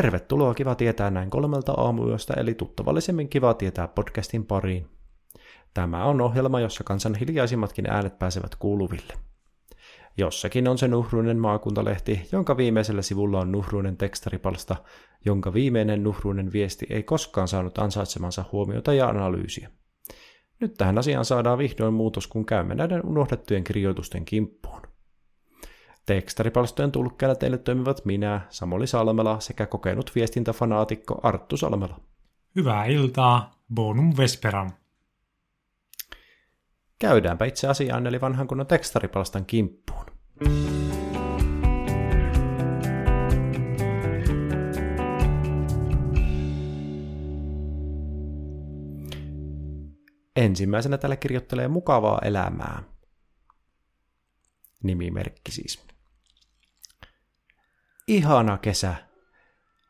Tervetuloa Kiva tietää näin kolmelta aamuyöstä, eli tuttavallisemmin Kiva tietää podcastin pariin. Tämä on ohjelma, jossa kansan hiljaisimmatkin äänet pääsevät kuuluville. Jossakin on se nuhruinen maakuntalehti, jonka viimeisellä sivulla on nuhruinen tekstaripalsta, jonka viimeinen nuhruinen viesti ei koskaan saanut ansaitsemansa huomiota ja analyysiä. Nyt tähän asiaan saadaan vihdoin muutos, kun käymme näiden unohdettujen kirjoitusten kimppuun. Tekstaripalstojen tulkkeena teille toimivat minä, Samoli Salmela sekä kokenut viestintäfanaatikko Arttu Salmela. Hyvää iltaa, bonum vesperam. Käydäänpä itse asiaan eli vanhan kunnon tekstaripalstan kimppuun. Ensimmäisenä tällä kirjoittelee mukavaa elämää. Nimimerkki siis. Ihana kesä.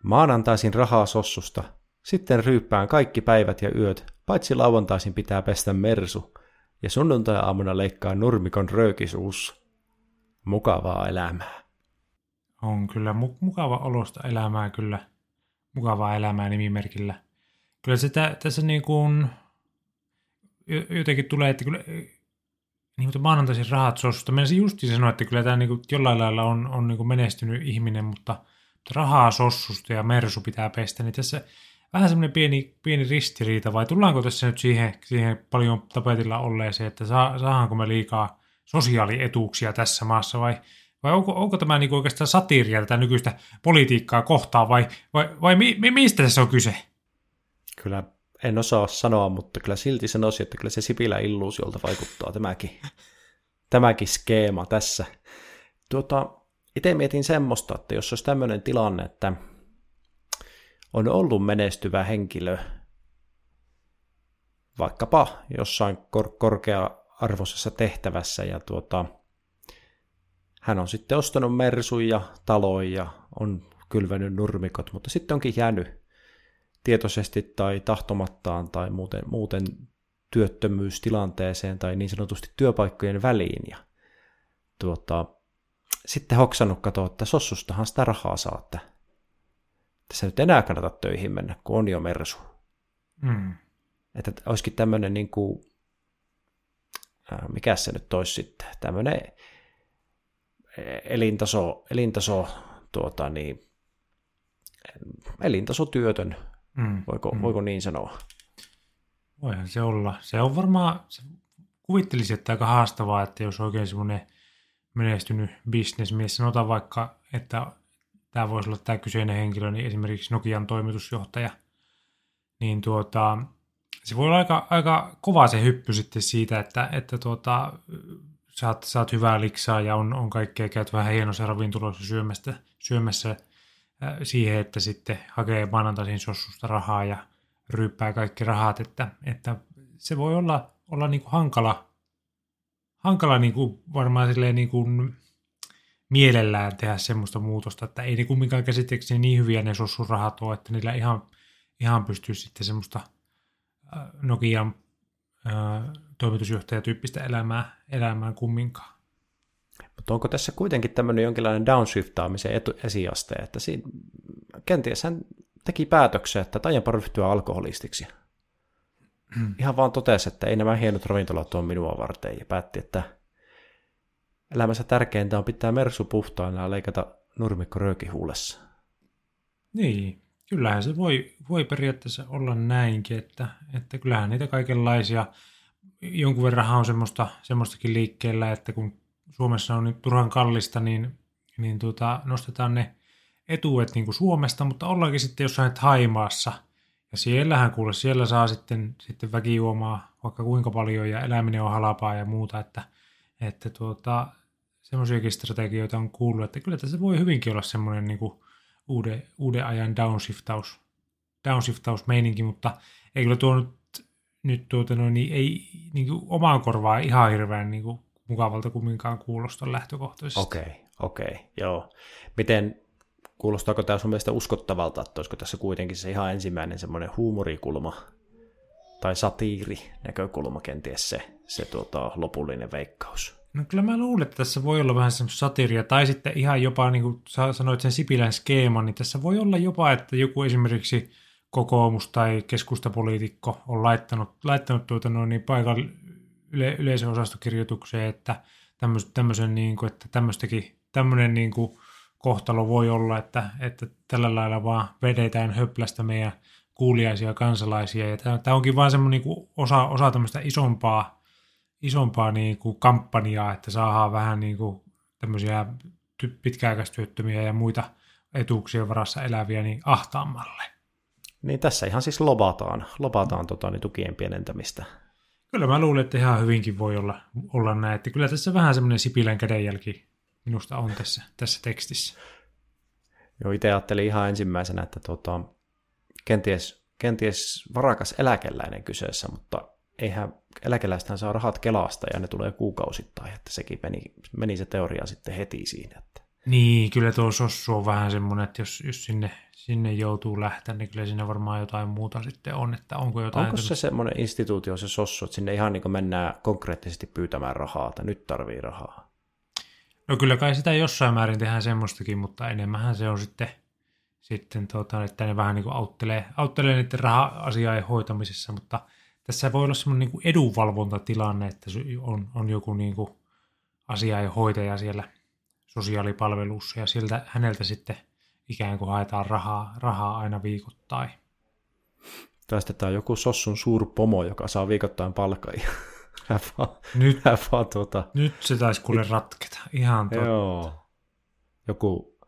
Maanantaisin rahaa sossusta. Sitten ryyppään kaikki päivät ja yöt, paitsi lauantaisin pitää pestä mersu. Ja sunnuntai-aamuna leikkaa nurmikon röökisuus. Mukavaa elämää. On kyllä mu- mukava olosta elämää kyllä. Mukavaa elämää nimimerkillä. Kyllä se tä- tässä niin kuin jotenkin tulee, että kyllä niin, mutta maanantaisin rahat sosusta. Mä justi sanoa, että kyllä tämä niin jollain lailla on, on niin menestynyt ihminen, mutta, rahaa sossusta ja mersu pitää pestä, niin tässä vähän semmoinen pieni, pieni ristiriita, vai tullaanko tässä nyt siihen, siihen paljon tapetilla olleeseen, että saa, saadaanko me liikaa sosiaalietuuksia tässä maassa, vai, vai onko, onko tämä niin oikeastaan satiiria tätä nykyistä politiikkaa kohtaan, vai, vai, vai mi, mi, mistä tässä on kyse? Kyllä en osaa sanoa, mutta kyllä silti sanoisin, että kyllä se Sipilä illuusiolta vaikuttaa tämäkin, tämäkin skeema tässä. Tuota, itse mietin semmoista, että jos olisi tämmöinen tilanne, että on ollut menestyvä henkilö vaikkapa jossain kor- korkea-arvoisessa tehtävässä ja tuota, hän on sitten ostanut mersuja, taloja, on kylvänyt nurmikot, mutta sitten onkin jäänyt tietoisesti tai tahtomattaan tai muuten, muuten työttömyystilanteeseen tai niin sanotusti työpaikkojen väliin. Ja tuota, sitten hoksannut katsoa, että sossustahan sitä rahaa saa, että tässä nyt enää kannata töihin mennä, kun on jo mersu. Mm. Että olisikin tämmöinen niin kuin, mikä se nyt olisi sitten, tämmöinen elintaso, elintaso tuota niin, elintasotyötön Mm, voiko, mm. voiko niin sanoa? Voihan se olla. Se on varmaan, se kuvittelisin, että aika haastavaa, että jos oikein semmoinen menestynyt bisnesmies, sanotaan vaikka, että tämä voisi olla tämä kyseinen henkilö, niin esimerkiksi Nokian toimitusjohtaja, niin tuota, se voi olla aika, aika kova se hyppy sitten siitä, että, että tuota, saat, saat hyvää liksaa ja on, on kaikkea, käyt vähän hienossa ravintoloissa syömässä, syömässä siihen, että sitten hakee maanantaisin sossusta rahaa ja ryyppää kaikki rahat, että, että se voi olla, olla niin kuin hankala, hankala niin kuin varmaan silleen niin kuin mielellään tehdä semmoista muutosta, että ei ne kumminkaan käsitteeksi niin hyviä ne sossurahat ole, että niillä ihan, ihan pystyy sitten semmoista Nokian toimitusjohtajatyyppistä elämää, elämään kumminkaan. Mutta onko tässä kuitenkin tämmöinen jonkinlainen downshiftaamisen etu- esiaste, että siinä, kenties hän teki päätöksen, että taianpa ryhtyä alkoholistiksi. Ihan vaan totesi, että ei nämä hienot ravintolat ole minua varten ja päätti, että elämässä tärkeintä on pitää mersu puhtaana ja leikata nurmikko röökihuulessa. Niin, kyllähän se voi, voi periaatteessa olla näinkin, että, että kyllähän niitä kaikenlaisia, jonkun verran on semmoista, semmoistakin liikkeellä, että kun Suomessa on nyt turhan kallista, niin, niin tuota, nostetaan ne etuet niin kuin Suomesta, mutta ollaankin sitten jossain Haimaassa. Ja siellähän kuule, siellä saa sitten, sitten väkijuomaa vaikka kuinka paljon ja eläminen on halapaa ja muuta, että, että tuota, semmoisiakin strategioita on kuullut, että kyllä tässä voi hyvinkin olla semmoinen niin kuin uuden, uuden ajan downshiftaus, downshiftaus-meininki, mutta ei kyllä tuo nyt, nyt tuota, no, niin ei niin kuin omaan korvaan ihan hirveän niin kuin mukavalta kumminkaan kuulosta lähtökohtaisesti. Okei, okay, okei, okay, joo. Miten, kuulostaako tämä sun mielestä uskottavalta, että olisiko tässä kuitenkin se ihan ensimmäinen semmoinen huumorikulma tai satiiri näkökulma kenties se, se tuota, lopullinen veikkaus? No kyllä mä luulen, että tässä voi olla vähän semmoista satiria, tai sitten ihan jopa, niin kuin sä sanoit sen Sipilän skeeman, niin tässä voi olla jopa, että joku esimerkiksi kokoomus- tai keskustapoliitikko on laittanut, laittanut tuota noin niin paikan yle, yleisen osastokirjoitukseen, että tämmöisen, niin kuin, että tämmöistäkin, tämmöinen niin kuin kohtalo voi olla, että, että tällä lailla vaan vedetään höplästä meidän kuuliaisia kansalaisia. Ja tämä, onkin vaan semmoinen niin osa, osa tämmöistä isompaa, isompaa niin kuin kampanjaa, että saadaan vähän niin kuin tämmöisiä pitkäaikaistyöttömiä ja muita etuuksien varassa eläviä niin ahtaammalle. Niin tässä ihan siis lobataan, lobataan tota, niin tukien pienentämistä. Kyllä mä luulen, että ihan hyvinkin voi olla, olla näin. Että kyllä tässä vähän semmoinen Sipilän kädenjälki minusta on tässä, tässä tekstissä. Joo, itse ajattelin ihan ensimmäisenä, että tota, kenties, kenties varakas eläkeläinen kyseessä, mutta eihän eläkeläistähän saa rahat Kelasta ja ne tulee kuukausittain, että sekin meni, meni se teoria sitten heti siinä. Että. Niin, kyllä tuo sossu on vähän semmoinen, että jos, jos sinne, sinne joutuu lähteä, niin kyllä siinä varmaan jotain muuta sitten on, että onko jotain... Onko se semmoinen instituutio, se sossu, että sinne ihan niin mennään konkreettisesti pyytämään rahaa, että nyt tarvii rahaa? No kyllä kai sitä jossain määrin tehdään semmoistakin, mutta enemmän se on sitten, sitten tuota, että ne vähän niin kuin auttelee, auttelee niiden raha-asiain hoitamisessa, mutta tässä voi olla semmoinen niin kuin edunvalvontatilanne, että on, on joku niin kuin asiainhoitaja siellä sosiaalipalvelussa ja siltä häneltä sitten ikään kuin haetaan rahaa, rahaa aina viikoittain. Tämä joku Sossun suurpomo, joka saa viikoittain vaan, nyt, vaan tuota, nyt se taisi kuule ratketa. Ihan totta. Joo. Joku,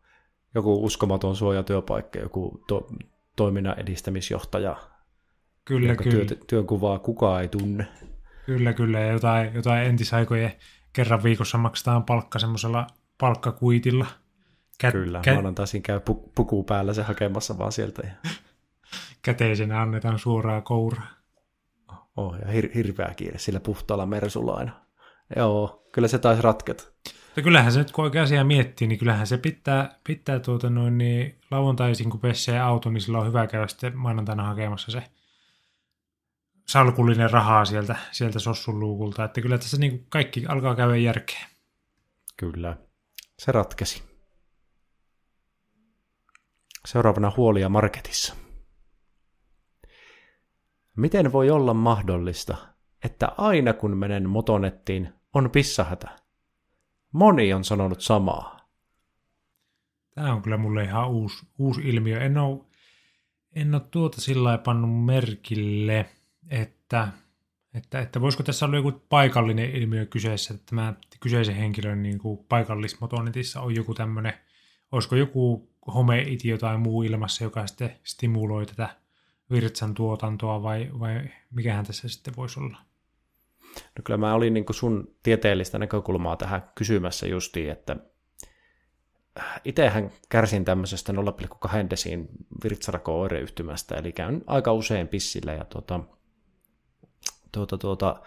joku uskomaton suojatyöpaikka, joku to, toiminnan edistämisjohtaja, Kyllä, kyllä. työ, työnkuvaa kukaan ei tunne. Kyllä, kyllä. Ja jotain, jotain entisaikojen kerran viikossa maksetaan palkka semmoisella palkkakuitilla. Kä, Kyllä, kä- maanantaisin käy pu- puku päällä se hakemassa vaan sieltä. Ja... Käteisenä annetaan suoraa kouraa. Oh, ja hir- hirveä kiire sillä puhtaalla mersulla aina. Joo, kyllä se taisi ratketa. No kyllähän se nyt kun oikein asiaa miettii, niin kyllähän se pitää, pitää tuota noin, niin lauantaisin, kun pessee auto, niin sillä on hyvä käydä sitten maanantaina hakemassa se salkullinen rahaa sieltä, sieltä sossun luukulta. Että kyllä tässä niin kaikki alkaa käydä järkeä. Kyllä, se ratkesi. Seuraavana huolia marketissa. Miten voi olla mahdollista, että aina kun menen motonettiin, on pissahätä? Moni on sanonut samaa. Tämä on kyllä mulle ihan uusi, uusi ilmiö. En ole, en ole tuota sillä lailla pannut merkille, että, että, että voisiko tässä olla joku paikallinen ilmiö kyseessä, että tämä kyseisen henkilön niin kuin paikallismotonetissa on joku tämmöinen, olisiko joku homeitio tai muu ilmassa, joka sitten stimuloi tätä virtsan tuotantoa vai, vai mikähän tässä sitten voisi olla? No kyllä mä olin niin sun tieteellistä näkökulmaa tähän kysymässä justiin, että itsehän kärsin tämmöisestä 0,2 desiin virtsarako-oireyhtymästä, eli käyn aika usein pissillä ja tuota, tuota, tuota,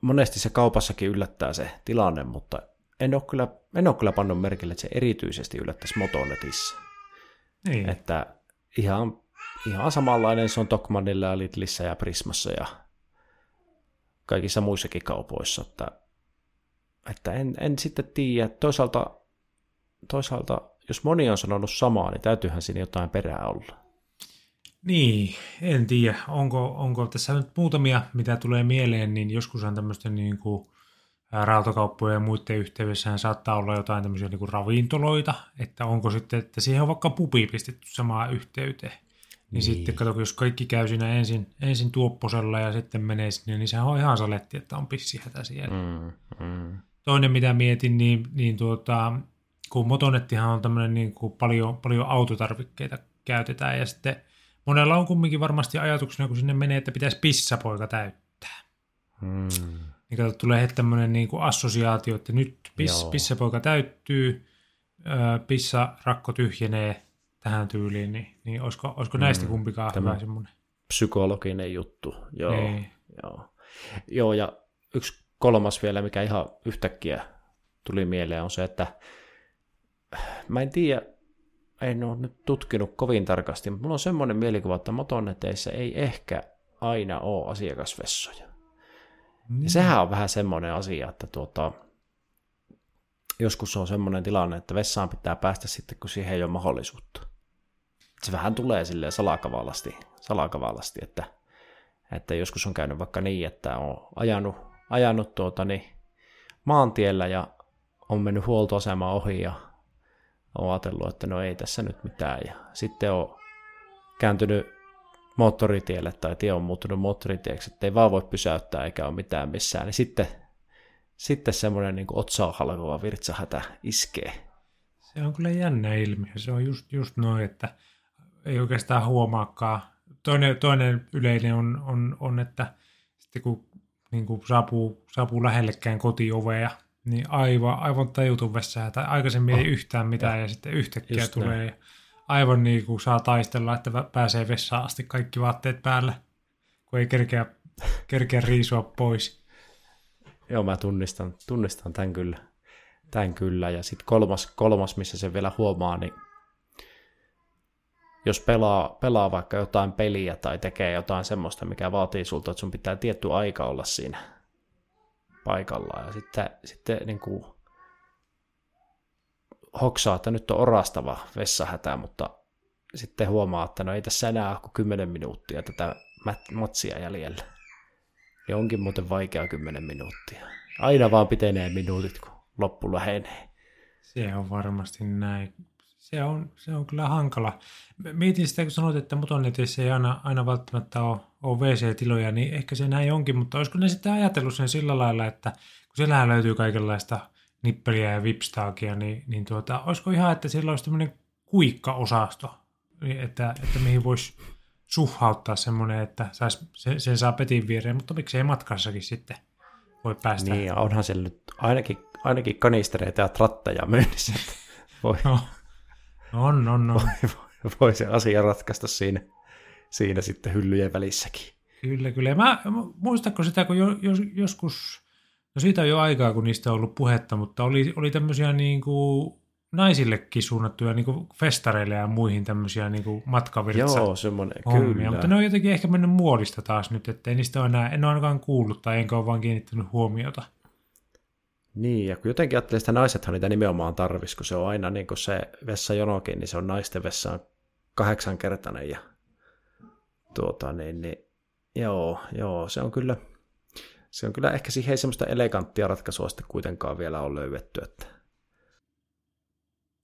monesti se kaupassakin yllättää se tilanne, mutta en ole kyllä, en ole kyllä pannut merkille, että se erityisesti yllättäisi Motonetissa. Niin. Että ihan, ihan samanlainen se on Tokmanilla ja Lidlissä ja Prismassa ja kaikissa muissakin kaupoissa. Että, että en, en sitten tiedä. Toisaalta, toisaalta, jos moni on sanonut samaa, niin täytyyhän siinä jotain perää olla. Niin, en tiedä. Onko, onko tässä nyt muutamia, mitä tulee mieleen, niin joskushan tämmöisten niin kuin rautakauppojen ja muiden yhteydessä saattaa olla jotain tämmöisiä niin kuin ravintoloita, että onko sitten, että siihen on vaikka pupi pistetty samaan yhteyteen. Niin, niin. sitten kato, jos kaikki käy siinä ensin, ensin tuopposella ja sitten menee sinne, niin sehän on ihan saletti, että on pissihätä siellä. Mm, mm. Toinen, mitä mietin, niin, niin tuota, kun motonettihan on tämmöinen niin kuin paljon, paljon autotarvikkeita käytetään ja sitten monella on kumminkin varmasti ajatuksena, kun sinne menee, että pitäisi pissapoika täyttää. Mm. Niin kato, tulee heti tämmöinen niin kuin assosiaatio, että nyt piss, pissapoika täyttyy, ö, pissarakko tyhjenee tähän tyyliin, niin, niin olisiko, olisiko näistä Mm, kumpikaan tämä- hyvä semmoinen? Psykologinen juttu. Joo, Niin. joo. joo, ja yksi kolmas vielä, mikä ihan yhtäkkiä tuli mieleen, on se, että mä en tiedä, en ole nyt tutkinut kovin tarkasti, mutta mulla on semmoinen mielikuva, että motoneteissä ei ehkä aina ole asiakasvessoja. Niin. Ja sehän on vähän semmoinen asia, että tuota, joskus on semmoinen tilanne, että vessaan pitää päästä sitten, kun siihen ei ole mahdollisuutta. Se vähän tulee silleen salakavalasti, salakavalasti että, että joskus on käynyt vaikka niin, että on ajanut, ajanut tuota, niin, maantiellä ja on mennyt huoltoasema ohi ja on ajatellut, että no ei tässä nyt mitään. Ja sitten on kääntynyt moottoritielle tai tie on muuttunut moottoritieksi, että ei vaan voi pysäyttää eikä ole mitään missään, niin sitten, sitten semmoinen niin otsaa halkova virtsahätä iskee. Se on kyllä jännä ilmiö. Se on just, just noin, että ei oikeastaan huomaakaan. Toinen, toinen yleinen on, on, on, että sitten kun niin kuin saapuu, saapuu lähellekään kotiovea, niin aivan, aivan vessää, tai aikaisemmin oh. ei yhtään mitään, ja, ja sitten yhtäkkiä Just tulee, näin. Aivan niin kuin saa taistella, että pääsee vessaan asti kaikki vaatteet päällä, kun ei kerkeä, kerkeä riisua pois. Joo, mä tunnistan, tunnistan tämän kyllä. Tämän kyllä. Ja sitten kolmas, kolmas, missä se vielä huomaa, niin jos pelaa, pelaa vaikka jotain peliä tai tekee jotain semmoista, mikä vaatii sulta, että sun pitää tietty aika olla siinä paikallaan. Ja sitten, sitten niin kuin hoksaa, että nyt on orastava vessahätä, mutta sitten huomaa, että no ei tässä enää kuin 10 minuuttia tätä matsia jäljellä. Ja onkin muuten vaikea 10 minuuttia. Aina vaan pitenee minuutit, kun loppu lähenee. Se on varmasti näin. Se on, se on kyllä hankala. Mietin sitä, kun sanoit, että motonetissä ei aina, aina välttämättä ole, ole WC-tiloja, niin ehkä se näin onkin, mutta olisiko ne sitten ajatellut sen sillä lailla, että kun siellähän löytyy kaikenlaista nippeliä ja vipstaakia, niin, niin tuota, olisiko ihan, että siellä olisi tämmöinen kuikka-osasto, niin että, että mihin voisi suhauttaa semmoinen, että sais, sen, sen saa petin viereen, mutta miksei matkassakin sitten voi päästä. Niin, ja onhan siellä nyt ainakin, ainakin kanistereita ja tratteja myynnissä. Voi. No, on, on, on. Voi, voi, voi se asia ratkaista siinä, siinä sitten hyllyjen välissäkin. Kyllä, kyllä. Mä, muistatko sitä, kun jo, jos, joskus, no siitä on jo aikaa, kun niistä on ollut puhetta, mutta oli, oli tämmöisiä niin kuin naisillekin suunnattuja niin kuin festareille ja muihin tämmöisiä niin kuin matkavirtsa Joo, semmoinen, hommia. kyllä. Mutta ne on jotenkin ehkä mennyt muodista taas nyt, ettei niistä ole enää, en ole ainakaan kuullut tai enkä ole vaan kiinnittänyt huomiota. Niin, ja kun jotenkin ajattelee sitä naisethan niitä nimenomaan tarvisi, kun se on aina niin kuin se vessajonokin, niin se on naisten vessa kahdeksankertainen ja tuota, niin, niin, joo, joo, se on kyllä, se on kyllä ehkä siihen ei semmoista eleganttia ratkaisua sitten kuitenkaan vielä ole löydetty, että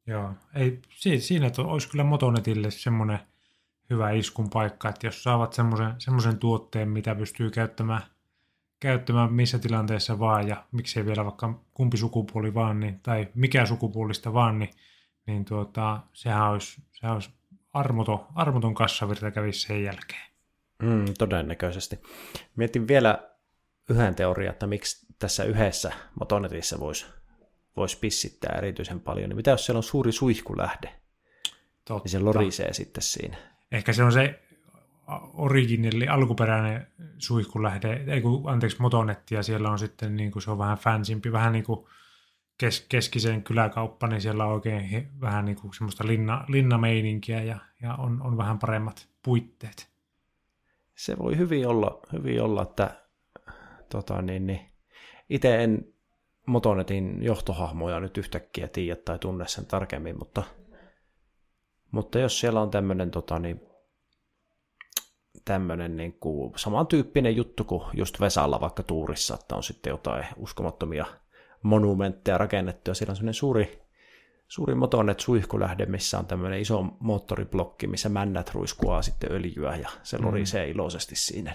Joo, ei, siinä että olisi kyllä Motonetille semmoinen hyvä iskun paikka, että jos saavat semmoisen, semmoisen tuotteen, mitä pystyy käyttämään – käyttämään missä tilanteessa vaan ja miksei vielä vaikka kumpi sukupuoli vaan, niin, tai mikä sukupuolista vaan, niin, niin tuota, sehän olisi, sehän olisi armoton, armoton kassavirta kävisi sen jälkeen. Mm, todennäköisesti. Mietin vielä yhden teorian, että miksi tässä yhdessä motonetissa voisi vois pissittää erityisen paljon. Niin mitä jos siellä on suuri suihkulähde? Totta. Niin se lorisee sitten siinä. Ehkä se on se originelli, alkuperäinen suihkulähde, ei kun, anteeksi, motonetti, ja siellä on sitten niin kuin, se on vähän fansimpi, vähän niin kuin kes, keskiseen kyläkauppa, niin siellä on oikein he, vähän niin kuin semmoista linna, linnameininkiä ja, ja on, on vähän paremmat puitteet. Se voi hyvin olla, hyvin olla että tota, niin, niin, itse en Motonetin johtohahmoja nyt yhtäkkiä tiedä tai tunne sen tarkemmin, mutta, mutta jos siellä on tämmöinen tota, niin, tämmöinen niin kuin samantyyppinen juttu kuin just Vesalla vaikka tuurissa, että on sitten jotain uskomattomia monumentteja rakennettu ja siellä on semmoinen suuri, suuri motonet suihkulähde, missä on tämmöinen iso moottoriblokki, missä männät ruiskuaa sitten öljyä ja se lorisee mm. iloisesti siinä.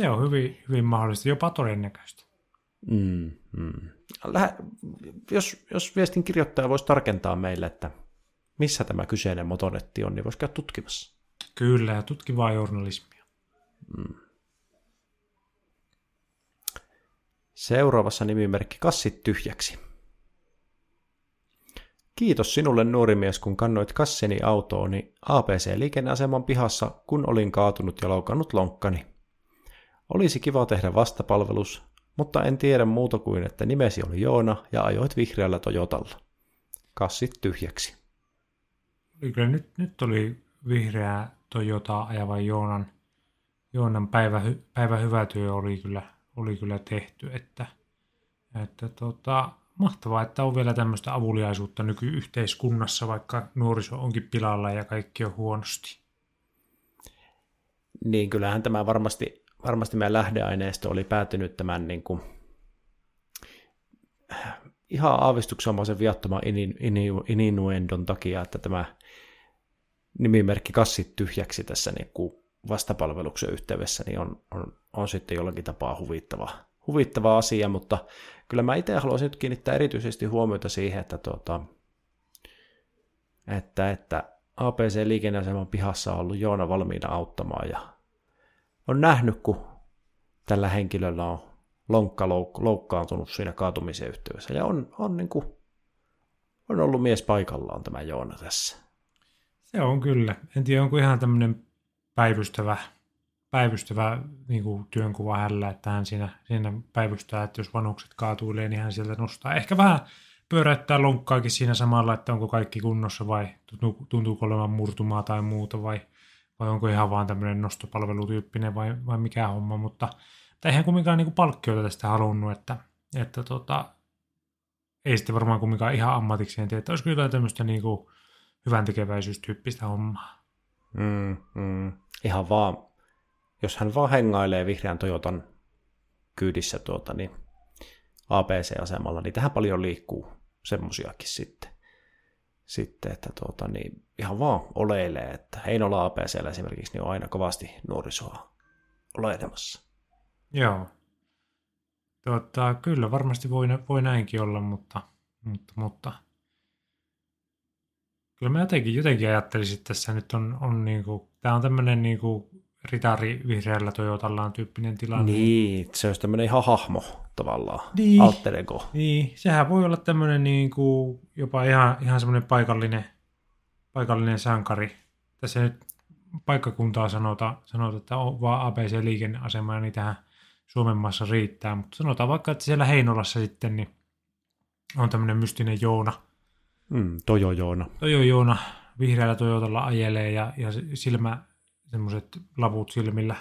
Se on hyvin, hyvin mahdollista, jopa todennäköistä. Mm, mm. Lähe, jos, jos viestin kirjoittaja voisi tarkentaa meille, että missä tämä kyseinen motonetti on, niin voisi käydä tutkimassa. Kyllä, ja tutkivaa journalismia. Mm. Seuraavassa nimimerkki Kassit tyhjäksi. Kiitos sinulle nuori mies, kun kannoit kasseni autooni APC-liikenneaseman pihassa, kun olin kaatunut ja loukannut lonkkani. Olisi kiva tehdä vastapalvelus, mutta en tiedä muuta kuin, että nimesi oli Joona ja ajoit vihreällä Toyotalla. Kassit tyhjäksi. Kyllä nyt, nyt oli vihreää Toyota ajavan Joonan, Joonan päivä, päivä hyvä työ oli kyllä, oli kyllä tehty, että, että tota, mahtavaa, että on vielä tämmöistä avuliaisuutta nykyyhteiskunnassa, vaikka nuoriso onkin pilalla ja kaikki on huonosti. Niin, kyllähän tämä varmasti, varmasti meidän lähdeaineisto oli päätynyt tämän niin kuin, ihan aavistuksenomaisen viattoman ininuendon takia, että tämä nimimerkki kassit tyhjäksi tässä niin kuin vastapalveluksen yhteydessä, niin on, on, on sitten jollakin tapaa huvittava, huvittava asia, mutta kyllä mä itse haluaisin nyt kiinnittää erityisesti huomiota siihen, että, tuota, että, että APC-liikenneaseman pihassa on ollut Joona valmiina auttamaan ja on nähnyt, kun tällä henkilöllä on lonkka louk- loukkaantunut siinä kaatumisen yhteydessä. Ja on, on, niin kuin, on ollut mies paikallaan tämä Joona tässä. Se on kyllä. En tiedä, onko ihan tämmöinen päivystävä, päivystävä niin kuin työnkuva hänellä, että hän siinä, siinä päivystää, että jos vanhukset kaatuilee, niin hän sieltä nostaa. Ehkä vähän pyöräyttää lonkkaakin siinä samalla, että onko kaikki kunnossa vai tuntuuko olevan murtumaa tai muuta vai, vai onko ihan vaan tämmöinen nostopalvelutyyppinen vai, vai mikä homma, mutta tai eihän kumminkaan niin palkkioita tästä halunnut, että, että tota, ei sitten varmaan kumminkaan ihan ammatikseen tiedä, että olisiko jotain tämmöistä niin kuin hyvän tekeväisyystyyppistä hommaa. Mm, mm. Ihan vaan, jos hän vaan hengailee vihreän Toyotan kyydissä tuota, niin APC-asemalla, niin tähän paljon liikkuu semmoisiakin sitten. Sitten, että tuota, niin ihan vaan oleilee, että Heinola APCllä esimerkiksi niin on aina kovasti nuorisoa oleilemassa. Joo. Tuota, kyllä varmasti voi, voi näinkin olla, mutta, mutta, mutta kyllä mä jotenkin, jotenkin ajattelisin, että tässä nyt on, on niin kuin, tämä on tämmöinen niin kuin ritari vihreällä Toyotallaan tyyppinen tilanne. Niin, se olisi tämmöinen ihan hahmo tavallaan, niin, alter ego. Niin, sehän voi olla tämmöinen niin kuin, jopa ihan, ihan semmoinen paikallinen, paikallinen sankari. Tässä nyt paikkakuntaa sanota, sanota että on vaan ABC-liikenneasema ja niitähän Suomen maassa riittää, mutta sanotaan vaikka, että siellä Heinolassa sitten niin on tämmöinen mystinen Joona. Mm, Tojo Joona. Tojo Joona vihreällä Toyotalla ajelee ja, ja silmä, semmoiset laput silmillä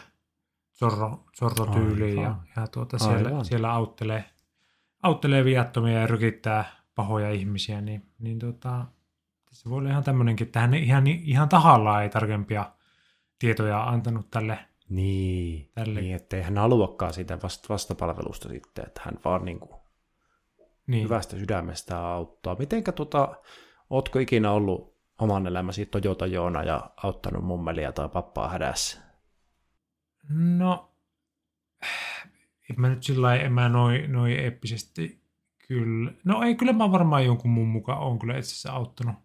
zorro, zorro tyyliin ja, ja tuota, siellä, siellä auttelee, auttelee viattomia ja rykittää pahoja ihmisiä, niin, niin tuota, tässä voi olla ihan tämmöinenkin, että hän ihan, ihan tahallaan ei tarkempia tietoja antanut tälle niin, tälle. niin ettei hän haluakaan sitä vast, vastapalvelusta sitten, että hän vaan niin kuin niin. hyvästä sydämestä auttaa. Mitenkä tota, ootko ikinä ollut oman elämäsi Toyota Joona ja auttanut mummelia tai pappaa hädässä? No, en mä nyt sillä en mä noin noi eeppisesti kyllä. No ei, kyllä mä varmaan jonkun muun mukaan on kyllä itse asiassa auttanut,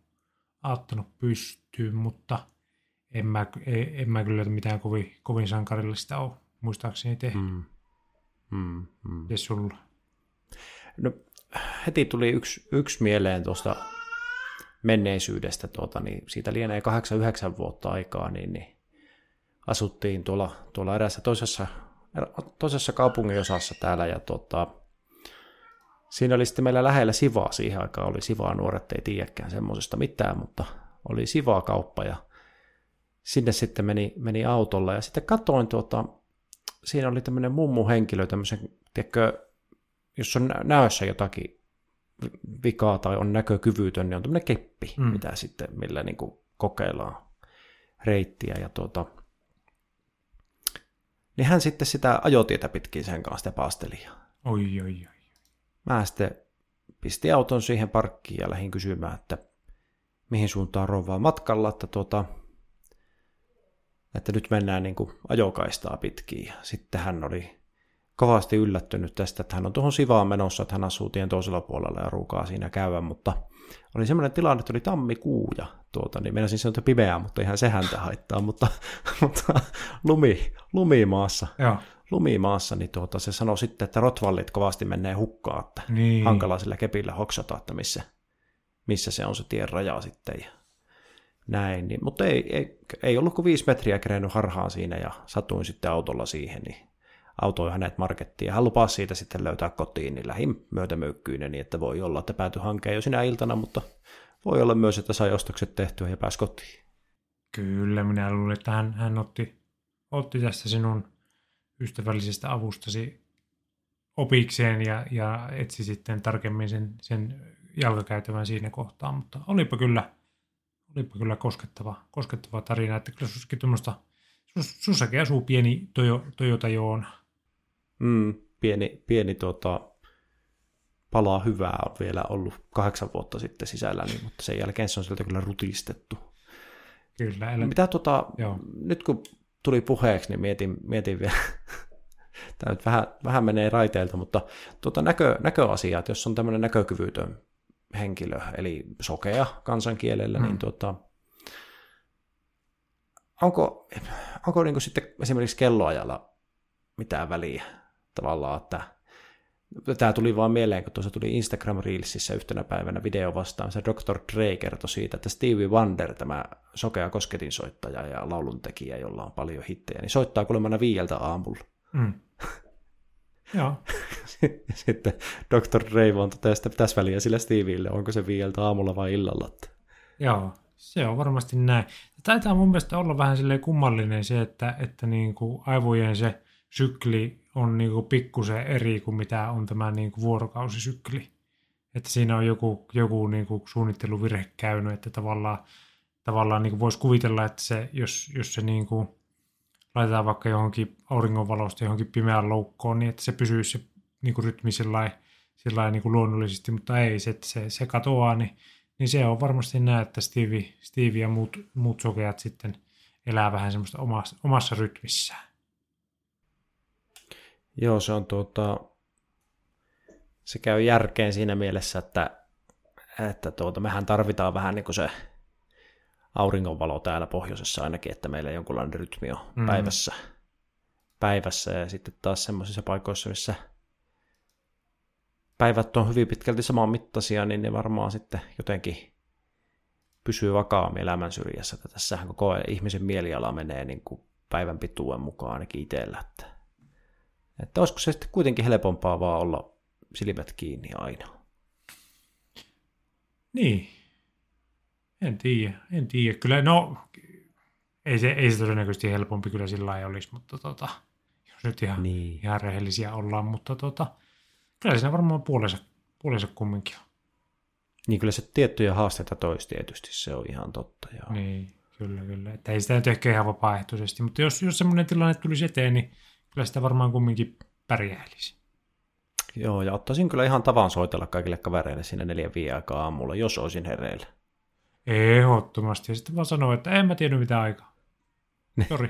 auttanut pystyyn, mutta – en mä, en mä kyllä mitään kovin, kovin sankarillista ole muistaakseni tehnyt. Mm. Mm, mm. Ja sulla? No, heti tuli yksi, yksi mieleen tuosta menneisyydestä, tuota, niin siitä lienee 8-9 vuotta aikaa, niin, niin asuttiin tuolla, tuolla erässä toisessa, toisessa kaupungin osassa täällä, ja tuota, siinä oli sitten meillä lähellä Sivaa siihen aikaan, oli Sivaa nuoret, ei tiedäkään semmoisesta mitään, mutta oli Sivaa kauppa, ja sinne sitten meni, meni autolla ja sitten katoin tuota, siinä oli tämmöinen mummu henkilö, tämmöisen, tiedätkö, jos on näössä jotakin vikaa tai on näkökyvytön, niin on tämmöinen keppi, mm. mitä sitten, millä niin kuin kokeillaan reittiä ja tuota, niin hän sitten sitä ajotietä pitkin sen kanssa sitä paasteli. Oi, oi, oi. Mä sitten pistin auton siihen parkkiin ja lähdin kysymään, että mihin suuntaan rovaa matkalla, että tuota, että nyt mennään niin kuin ajokaistaa pitkin. Ja sitten hän oli kovasti yllättynyt tästä, että hän on tuohon Sivaan menossa, että hän asuu tien toisella puolella ja ruukaa siinä käydä, mutta oli semmoinen tilanne, että oli tammikuu ja tuota, niin meinasin sanoa, että pimeää, mutta ihan se häntä haittaa, mutta, mutta lumi, lumimaassa, Joo. lumimaassa, niin tuota, se sanoi sitten, että rotvallit kovasti menee hukkaan, että niin. hankala sillä kepillä hoksata, että missä, missä se on se tien raja sitten. Ja näin, niin, mutta ei, ei, ei ollut kuin viisi metriä kerennyt harhaan siinä ja satuin sitten autolla siihen, niin autoi hänet markettiin ja hän lupasi siitä sitten löytää kotiin, niin lähin myötämöykkyinen, niin että voi olla, että päätyi hankeen jo sinä iltana, mutta voi olla myös, että sai ostokset tehtyä ja pääsi kotiin. Kyllä, minä luulen, että hän, hän otti, otti tästä sinun ystävällisestä avustasi opikseen ja, ja etsi sitten tarkemmin sen, sen jalkakäytävän siinä kohtaa, mutta olipa kyllä, olipa kyllä koskettava, koskettava tarina, että kyllä sussakin tuommoista, sus, sussakin asuu pieni Toyo, Toyota Joona. Mm, pieni, pieni tota, palaa hyvää on vielä ollut kahdeksan vuotta sitten sisällä, niin, mutta sen jälkeen se on sieltä kyllä rutistettu. Kyllä. Älä... Mitä tota, Joo. nyt kun tuli puheeksi, niin mietin, mietin vielä, tämä nyt vähän, vähän menee raiteilta, mutta tuota näkö, näköasiat, jos on tämmöinen näkökyvytön henkilö, eli sokea kansankielellä, niin mm. niin tuota, onko, onko niin sitten esimerkiksi kelloajalla mitään väliä tavallaan, että Tämä tuli vaan mieleen, kun tuossa tuli Instagram Reelsissä yhtenä päivänä video vastaan. Se Dr. Dre kertoi siitä, että Stevie Wonder, tämä sokea kosketinsoittaja ja lauluntekijä, jolla on paljon hittejä, niin soittaa kuulemma viieltä aamulla. Mm. Joo. Sitten Dr. Dre vaan totesi, että pitäisi väliä sillä Stevielle, onko se viieltä aamulla vai illalla. Joo, se on varmasti näin. Taitaa mun mielestä olla vähän silleen kummallinen se, että, että niin kuin aivojen se sykli on niin kuin pikkusen eri kuin mitä on tämä niin kuin vuorokausisykli. Että siinä on joku, joku niin kuin suunnitteluvirhe käynyt, että tavallaan, tavallaan niin kuin voisi kuvitella, että se, jos, jos se niin kuin laitetaan vaikka johonkin auringonvalosta johonkin pimeään loukkoon, niin että se pysyy se niin kuin rytmi sellainen, sellainen niin kuin luonnollisesti, mutta ei, se, että se, se katoaa, niin, niin se on varmasti näin, että Stevie, Stevie ja muut, muut sokeat sitten elää vähän semmoista omassa, omassa rytmissään. Joo, se on tuota, se käy järkeen siinä mielessä, että, että tuota, mehän tarvitaan vähän niin kuin se auringonvalo täällä pohjoisessa ainakin, että meillä jonkunlainen rytmi on mm. päivässä, päivässä ja sitten taas semmoisissa paikoissa, missä päivät on hyvin pitkälti saman mittaisia, niin ne varmaan sitten jotenkin pysyy vakaammin elämän syrjässä. Tässähän koko ihmisen mieliala menee niin kuin päivän pituuden mukaan ainakin itsellä. Että että olisiko se sitten kuitenkin helpompaa vaan olla silmät kiinni aina? Niin. En tiedä, en tiedä. Kyllä, no, ei se, ei se todennäköisesti helpompi kyllä sillä ei olisi, mutta tota, jos nyt ihan, niin. ihan rehellisiä ollaan, mutta tota, kyllä siinä varmaan puolensa, puolensa kumminkin on. Niin kyllä se tiettyjä haasteita toisi tietysti, se on ihan totta. Joo. Niin, kyllä, kyllä. Että ei sitä nyt ehkä ihan vapaaehtoisesti, mutta jos, jos semmoinen tilanne tulisi eteen, niin kyllä sitä varmaan kumminkin pärjäilisi. Joo, ja ottaisin kyllä ihan tavan soitella kaikille kavereille sinne neljän viiden aikaa aamulla, jos olisin hereillä. Ehdottomasti. Ja sitten vaan sanoa, että en mä tiedä mitä aikaa. Sori.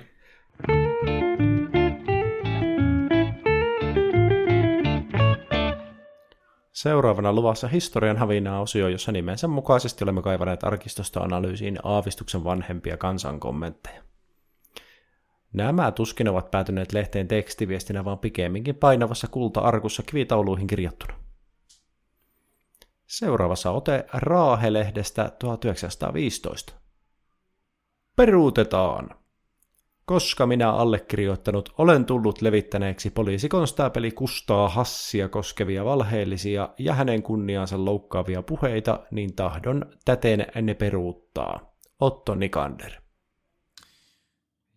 Seuraavana luvassa historian havinaa osio, jossa nimensä mukaisesti olemme kaivaneet arkistosta analyysiin aavistuksen vanhempia kansan kommentteja. Nämä tuskin ovat päätyneet lehteen tekstiviestinä, vaan pikemminkin painavassa kulta-arkussa kivitauluihin kirjattuna. Seuraavassa ote Raahe-lehdestä 1915. Peruutetaan! Koska minä allekirjoittanut olen tullut levittäneeksi poliisikonstaapeli Kustaa Hassia koskevia valheellisia ja hänen kunniaansa loukkaavia puheita, niin tahdon täten ne peruuttaa. Otto Nikander.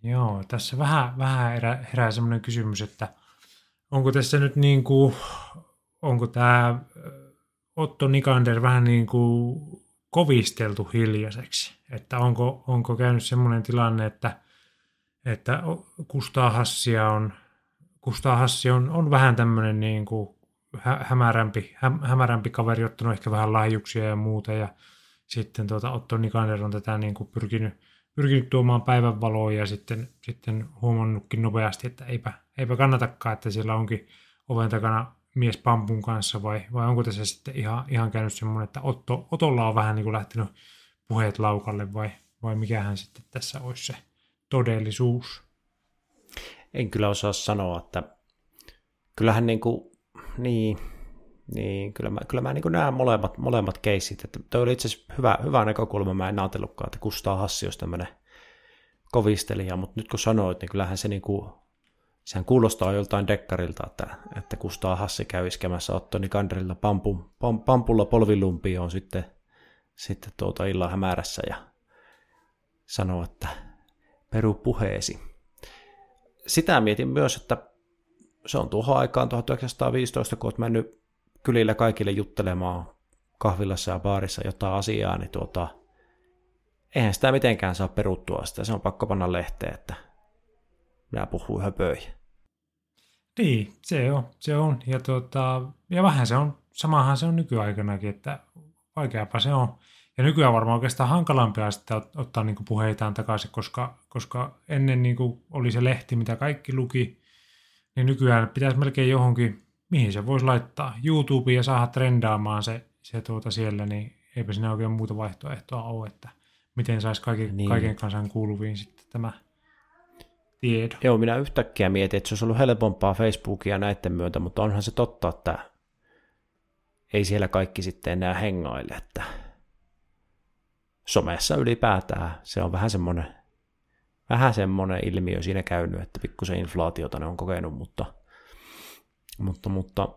Joo, tässä vähän, vähän herää, herää semmoinen kysymys, että onko tässä nyt niin kuin, onko tämä Otto Nikander vähän niin kuin kovisteltu hiljaiseksi, että onko, onko käynyt semmoinen tilanne, että, että Kustaa Hassia on, Kustaa Hassi on, on vähän tämmöinen niin kuin hämärämpi, hä, hämärämpi kaveri, ottanut ehkä vähän lahjuksia ja muuta, ja sitten tuota Otto Nikander on tätä niin kuin pyrkinyt pyrkinyt tuomaan päivänvaloa ja sitten, sitten huomannutkin nopeasti, että eipä, eipä kannatakaan, että siellä onkin oven takana mies pampun kanssa vai, vai onko tässä sitten ihan, ihan käynyt semmoinen, että Otto, Otolla on vähän niin kuin lähtenyt puheet laukalle vai, vai mikähän sitten tässä olisi se todellisuus? En kyllä osaa sanoa, että kyllähän niin kuin, niin, niin, kyllä mä, kyllä mä niin näen molemmat, molemmat keissit. Että toi oli itse asiassa hyvä, hyvä näkökulma, mä en ajatellutkaan, että Kustaa Hassi olisi tämmöinen kovistelija, mutta nyt kun sanoit, niin kyllähän se niin kuin, sehän kuulostaa joltain dekkarilta, että, että Kustaa Hassi käy iskemässä Ottoni Kanderilla pampu, pam, pampulla polvilumpiin on sitten, sitten tuota illan hämärässä ja sanoo, että peru puheesi. Sitä mietin myös, että se on tuohon aikaan 1915, kun olet mennyt kylillä kaikille juttelemaan kahvilassa ja baarissa jotain asiaa, niin tuota, eihän sitä mitenkään saa peruttua sitä. Se on pakko panna lehteen, että minä puhun höpöihin. Niin, se on. Se on. Ja, tuota, ja vähän se on, samahan se on nykyaikanakin, että vaikeapa se on. Ja nykyään varmaan oikeastaan hankalampia sitten ottaa niin puheitaan takaisin, koska, koska ennen niin oli se lehti, mitä kaikki luki, niin nykyään pitäisi melkein johonkin, mihin se voisi laittaa, YouTubeen ja saada trendaamaan se, se tuota siellä, niin eipä siinä oikein muuta vaihtoehtoa ole, että miten saisi kaiken, niin. kaiken kansan kuuluviin sitten tämä tiedo. Joo, minä yhtäkkiä mietin, että se olisi ollut helpompaa Facebookia näiden myötä, mutta onhan se totta, että ei siellä kaikki sitten enää hengaile, että somessa ylipäätään se on vähän semmoinen, vähän semmoinen ilmiö siinä käynyt, että pikkusen inflaatiota ne on kokenut, mutta, mutta, mutta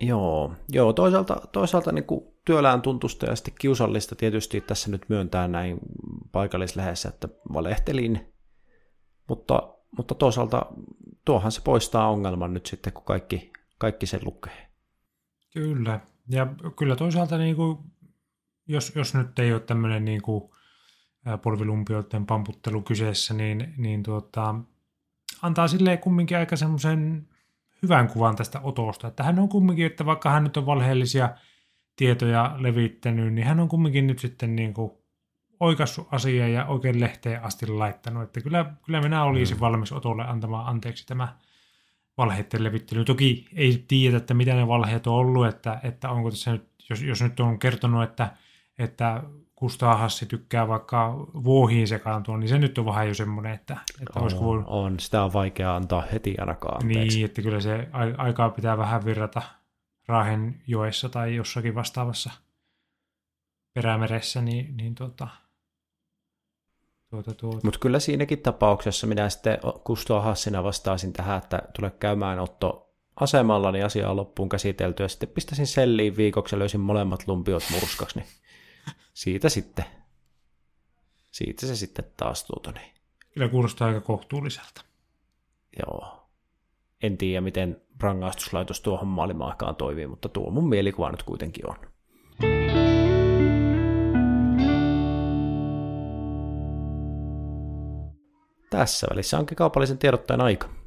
joo, joo toisaalta, toisaalta niin kuin työlään tuntusta ja sitten kiusallista tietysti tässä nyt myöntää näin paikallislehdessä, että valehtelin, mutta, mutta toisaalta tuohan se poistaa ongelman nyt sitten, kun kaikki, kaikki sen lukee. Kyllä, ja kyllä toisaalta niin kuin jos, jos nyt ei ole tämmöinen niin kuin polvilumpioiden pamputtelu kyseessä, niin, niin tuota, antaa sille kumminkin aika semmoisen hyvän kuvan tästä otosta. Että hän on kumminkin, että vaikka hän nyt on valheellisia tietoja levittänyt, niin hän on kumminkin nyt sitten niin kuin oikassut asiaa ja oikein lehteen asti laittanut. Että kyllä, kyllä minä olisin mm. valmis Otolle antamaan anteeksi tämä valheiden levittely. Toki ei tiedä, että mitä ne valheet on ollut, että, että onko tässä nyt, jos, jos nyt on kertonut, että että Kustaa Hassi tykkää vaikka vuohiin sekaantua, niin se nyt on vähän jo semmoinen, että, että on, olisiko voinut... on, sitä on vaikea antaa heti ainakaan anteeksi. Niin, että kyllä se aikaa pitää vähän virrata Rahen joessa tai jossakin vastaavassa perämeressä, niin, niin tuota, tuota, tuota. Mutta kyllä siinäkin tapauksessa minä sitten Kustaa Hassina vastaisin tähän, että tule käymään Otto asemalla, niin asia on loppuun käsitelty, ja sitten pistäisin selliin viikoksi ja löysin molemmat lumpiot murskaksi, niin siitä sitten, siitä se sitten taas tuota niin. Kyllä kuulostaa aika kohtuulliselta. Joo. En tiedä, miten rangaistuslaitos tuohon maailmaan toimii, mutta tuo mun mielikuva nyt kuitenkin on. Tässä välissä onkin kaupallisen tiedottajan aika.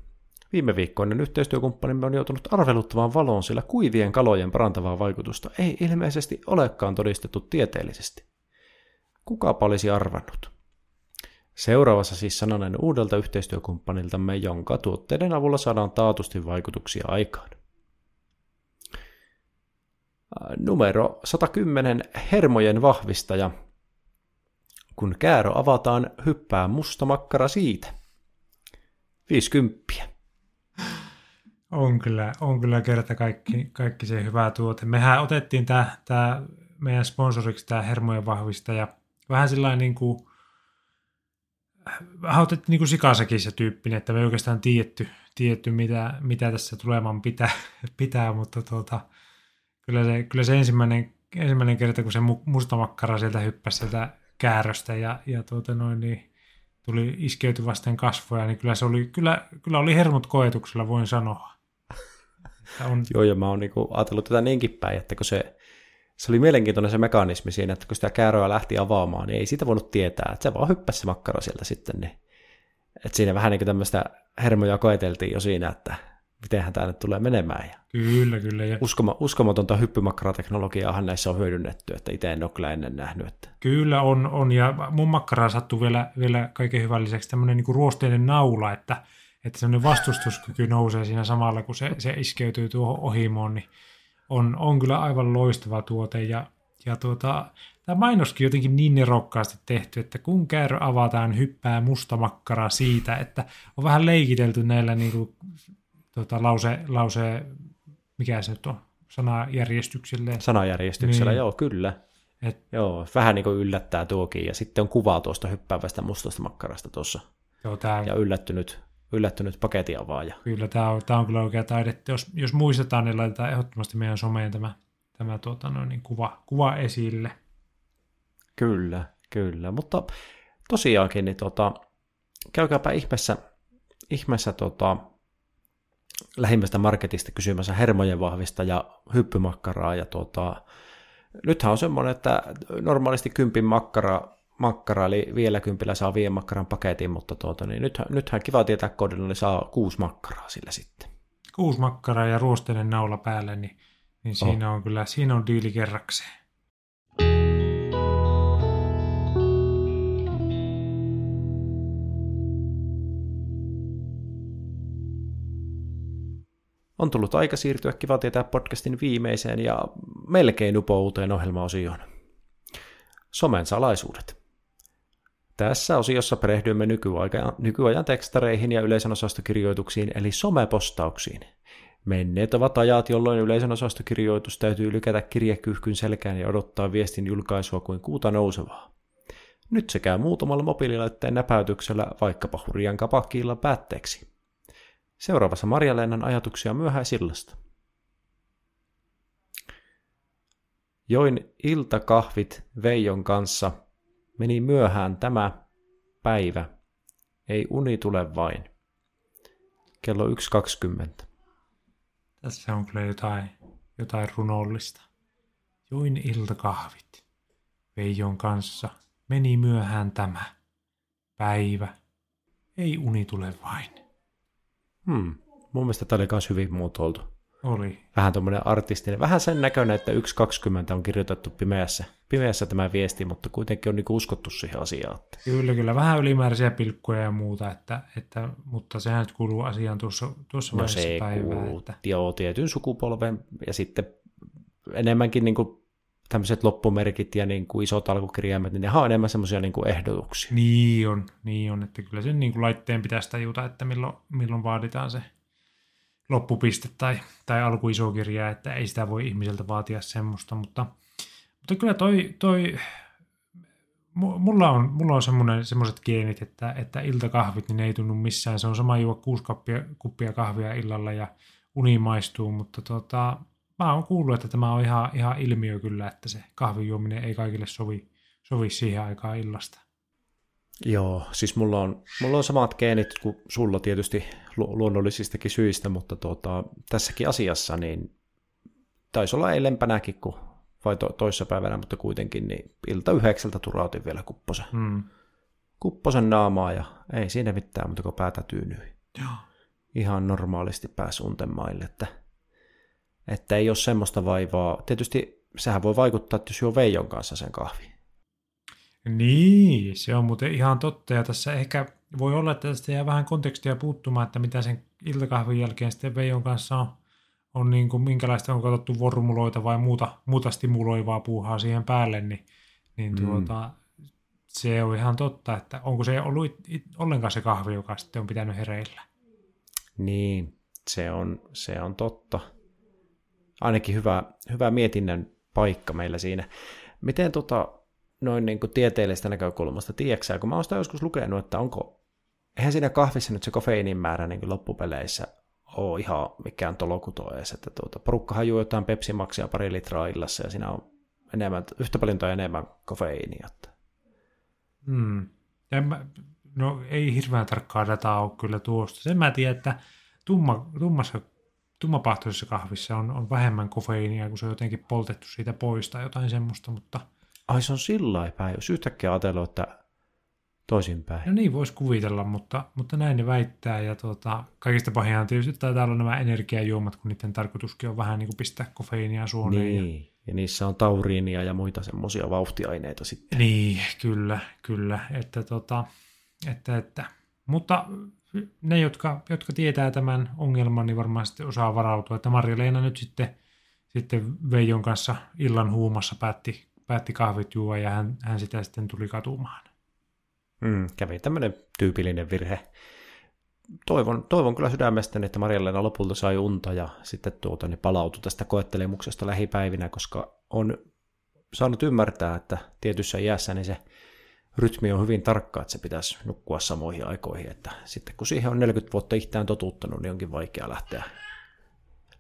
Viime viikkoinen yhteistyökumppanimme on joutunut arveluttavaan valoon, sillä kuivien kalojen parantavaa vaikutusta ei ilmeisesti olekaan todistettu tieteellisesti. Kukapa olisi arvannut? Seuraavassa siis sananen uudelta yhteistyökumppaniltamme, jonka tuotteiden avulla saadaan taatusti vaikutuksia aikaan. Numero 110 hermojen vahvistaja. Kun käärö avataan, hyppää musta makkara siitä. 50. On kyllä, on kyllä kerta kaikki, kaikki se hyvä tuote. Mehän otettiin tämä, tämä meidän sponsoriksi tämä hermojen vahvistaja vähän sellainen niin kuin, vähän otettiin niin kuin sikasakin se tyyppinen, että me ei oikeastaan tiedetty, tiedetty mitä, mitä tässä tuleman pitää, pitää mutta tuota, kyllä, se, kyllä se ensimmäinen, ensimmäinen kerta, kun se mustamakkara sieltä hyppäsi sieltä kääröstä ja, ja tuota noin, niin tuli iskeyty vasten kasvoja, niin kyllä se oli, kyllä, kyllä oli hermot koetuksella, voin sanoa. On... Joo, ja mä oon niinku ajatellut tätä niinkin päin, että kun se, se oli mielenkiintoinen se mekanismi siinä, että kun sitä kääröä lähti avaamaan, niin ei sitä voinut tietää, että se vaan hyppäsi se makkara sieltä sitten. Niin. Että siinä vähän niin kuin tämmöistä hermoja koeteltiin jo siinä, että mitenhän tämä nyt tulee menemään. Ja kyllä, kyllä. Ja... Uskoma, uskomatonta hyppymakkarateknologiaahan näissä on hyödynnetty, että itse en ole kyllä ennen nähnyt. Että... Kyllä on, on, ja mun makkaraa sattuu vielä, vielä kaiken hyvän lisäksi tämmöinen niin ruosteinen naula, että että semmoinen vastustuskyky nousee siinä samalla, kun se, se iskeytyy tuohon ohimoon, niin on, on kyllä aivan loistava tuote. Ja, ja tuota, tämä mainoskin jotenkin niin nerokkaasti tehty, että kun käärö avataan, hyppää musta makkara siitä, että on vähän leikitelty näillä niin kuin, tuota, lause, lause, mikä se nyt on, sanajärjestyksille. Sanajärjestyksellä, niin. joo, kyllä. Et, joo, vähän niin kuin yllättää tuokin, ja sitten on kuva tuosta hyppäävästä mustasta makkarasta tuossa. Joo, tämä... Ja yllättynyt yllättynyt paketin avaaja. Kyllä, tämä on, tämä on kyllä oikea taidetta. Jos, jos muistetaan, niin laitetaan ehdottomasti meidän someen tämä, tämä tuota, no, niin kuva, kuva esille. Kyllä, kyllä. Mutta tosiaankin, niin tota, käykääpä ihmeessä, ihmeessä tota, lähimmästä marketista kysymässä hermojen vahvista ja hyppymakkaraa. Ja tuota, nythän on semmoinen, että normaalisti kympin makkara, makkara eli vielä kympillä saa viiden makkaran paketin, mutta tuota, niin nythän, nythän kiva tietää kodilla, niin saa kuusi makkaraa sillä sitten. Kuusi makkaraa ja ruosteinen naula päälle, niin, niin siinä oh. on kyllä, siinä on diili kerrakseen. On tullut aika siirtyä Kiva tietää podcastin viimeiseen ja melkein upouuteen ohjelmaosioon. Somen salaisuudet. Tässä osiossa perehdymme nykyajan, nykyajan tekstareihin ja yleisön osastokirjoituksiin eli somepostauksiin. Menneet ovat ajat, jolloin yleisön osastokirjoitus täytyy lykätä kirjekyyhkyn selkään ja odottaa viestin julkaisua kuin kuuta nousevaa. Nyt se käy muutamalla mobiililaitteen näpäytyksellä vaikkapa hurjan kapakkiilla päätteeksi. Seuraavassa Marja-Leenan ajatuksia myöhäisillasta. Join iltakahvit Veijon kanssa. Meni myöhään tämä päivä. Ei uni tule vain. Kello 1.20. Tässä on kyllä jotain, jotain runollista. Join iltakahvit. Veijon kanssa. Meni myöhään tämä päivä. Ei uni tule vain. Hmm. Mun mielestä tämä oli myös hyvin muotoiltu. Oli. Vähän tuommoinen artistinen. Vähän sen näköinen, että 1.20 on kirjoitettu pimeässä, pimeässä tämä viesti, mutta kuitenkin on niinku uskottu siihen asiaan. Kyllä, kyllä. Vähän ylimääräisiä pilkkuja ja muuta, että, että, mutta sehän nyt kuuluu asiaan tuossa, tuossa no se päivää. Kuuluu, että... Joo, tietyn sukupolven ja sitten enemmänkin niin kuin tämmöiset loppumerkit ja niin kuin isot alkukirjaimet, niin ne on enemmän semmoisia niin kuin ehdotuksia. Niin on, niin on, että kyllä sen niin kuin laitteen pitäisi tajuta, että milloin, milloin vaaditaan se loppupiste tai, tai alkuisokirja, että ei sitä voi ihmiseltä vaatia semmoista, mutta, mutta kyllä toi, toi mulla on, mulla on semmoiset geenit, että, että iltakahvit niin ne ei tunnu missään. Se on sama juo kuusi kappia, kuppia kahvia illalla ja uni maistuu, mutta tota, mä oon kuullut, että tämä on ihan, ihan ilmiö kyllä, että se kahvin juominen ei kaikille sovi, sovi siihen aikaan illasta. Joo, siis mulla on, mulla on samat geenit kuin sulla tietysti lu- luonnollisistakin syistä, mutta tuota, tässäkin asiassa niin taisi olla eilempänäkin, kun, vai to, toissapäivänä, mutta kuitenkin, niin ilta yhdeksältä turautin vielä kupposen, hmm. kupposen naamaa ja ei siinä mitään, mutta kun päätä tyynyi. Joo. Ihan normaalisti pääsi untemaille, että että ei ole semmoista vaivaa. Tietysti sehän voi vaikuttaa, että jos juo Veijon kanssa sen kahvi. Niin, se on muuten ihan totta. Ja tässä ehkä voi olla, että tästä jää vähän kontekstia puuttumaan, että mitä sen iltakahvin jälkeen sitten Veijon kanssa on, on niin kuin, minkälaista on katsottu vormuloita vai muuta, muuta stimuloivaa puuhaa siihen päälle, niin, niin mm. tuota, se on ihan totta, että onko se ollut ollenkaan se kahvi, joka sitten on pitänyt hereillä. Niin, se on, se on totta ainakin hyvä, hyvä mietinnän paikka meillä siinä. Miten tota, noin niin kuin tieteellisestä näkökulmasta, tiedätkö kun mä oon sitä joskus lukenut, että onko, eihän siinä kahvissa nyt se kofeiinin määrä niin loppupeleissä ole ihan mikään tolokuto edes, että tuota, porukkahan juo jotain pepsimaksia pari litraa illassa ja siinä on enemmän, yhtä paljon tai enemmän kofeiinia. Hmm. En mä, no ei hirveän tarkkaa dataa ole kyllä tuosta. Sen mä tiedän, että tumma, tummassa tummapahtoisessa kahvissa on, on vähemmän kofeiinia, kun se on jotenkin poltettu siitä pois tai jotain semmoista, mutta... Ai se on sillä päin, jos yhtäkkiä ajatellut, että toisinpäin. No niin, voisi kuvitella, mutta, mutta näin ne väittää. Ja tuota, kaikista pahinhan tietysti taitaa olla nämä energiajuomat, kun niiden tarkoituskin on vähän niin kuin pistää kofeiinia suoneen. Niin, ja... ja niissä on tauriinia ja muita semmoisia vauhtiaineita sitten. Niin, kyllä, kyllä. Että, tota, että, että. Mutta ne, jotka, jotka tietää tämän ongelman, niin varmaan sitten osaa varautua. Että Marja-Leena nyt sitten, sitten Veijon kanssa illan huumassa päätti, päätti kahvit juua ja hän, hän sitä sitten tuli katumaan. Mm, kävi tämmöinen tyypillinen virhe. Toivon, toivon kyllä sydämestäni, että Marja-Leena lopulta sai unta ja sitten tuota, niin palautui tästä koettelemuksesta lähipäivinä, koska on saanut ymmärtää, että tietyssä iässä niin se rytmi on hyvin tarkka, että se pitäisi nukkua samoihin aikoihin, että sitten kun siihen on 40 vuotta itään totuttanut, niin onkin vaikea lähteä,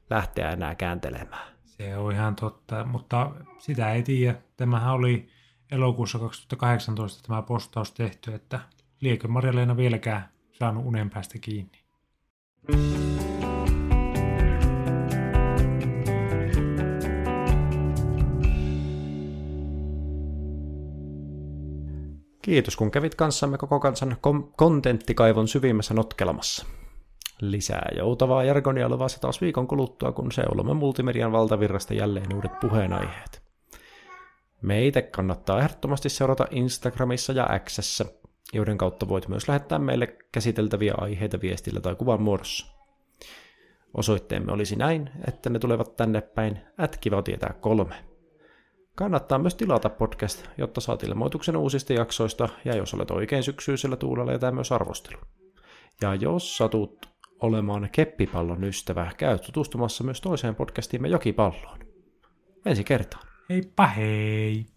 lähteä enää kääntelemään. Se on ihan totta, mutta sitä ei tiedä. Tämähän oli elokuussa 2018 tämä postaus tehty, että liekö Marja-Leena vieläkään saanut unen päästä kiinni. Kiitos kun kävit kanssamme koko kansan kontenttikaivon syvimmässä notkelmassa. Lisää joutavaa jargonia luvassa taas viikon kuluttua, kun seulomme multimedian valtavirrasta jälleen uudet puheenaiheet. Meitä kannattaa ehdottomasti seurata Instagramissa ja Xssä, joiden kautta voit myös lähettää meille käsiteltäviä aiheita viestillä tai kuvan muodossa. Osoitteemme olisi näin, että ne tulevat tänne päin ätkiva tietää kolme. Kannattaa myös tilata podcast, jotta saat ilmoituksen uusista jaksoista, ja jos olet oikein syksyisellä tuulella, jätä myös arvostelu. Ja jos satut olemaan keppipallon ystävä, käy tutustumassa myös toiseen podcastiimme Jokipalloon. Ensi kertaan. Heippa hei!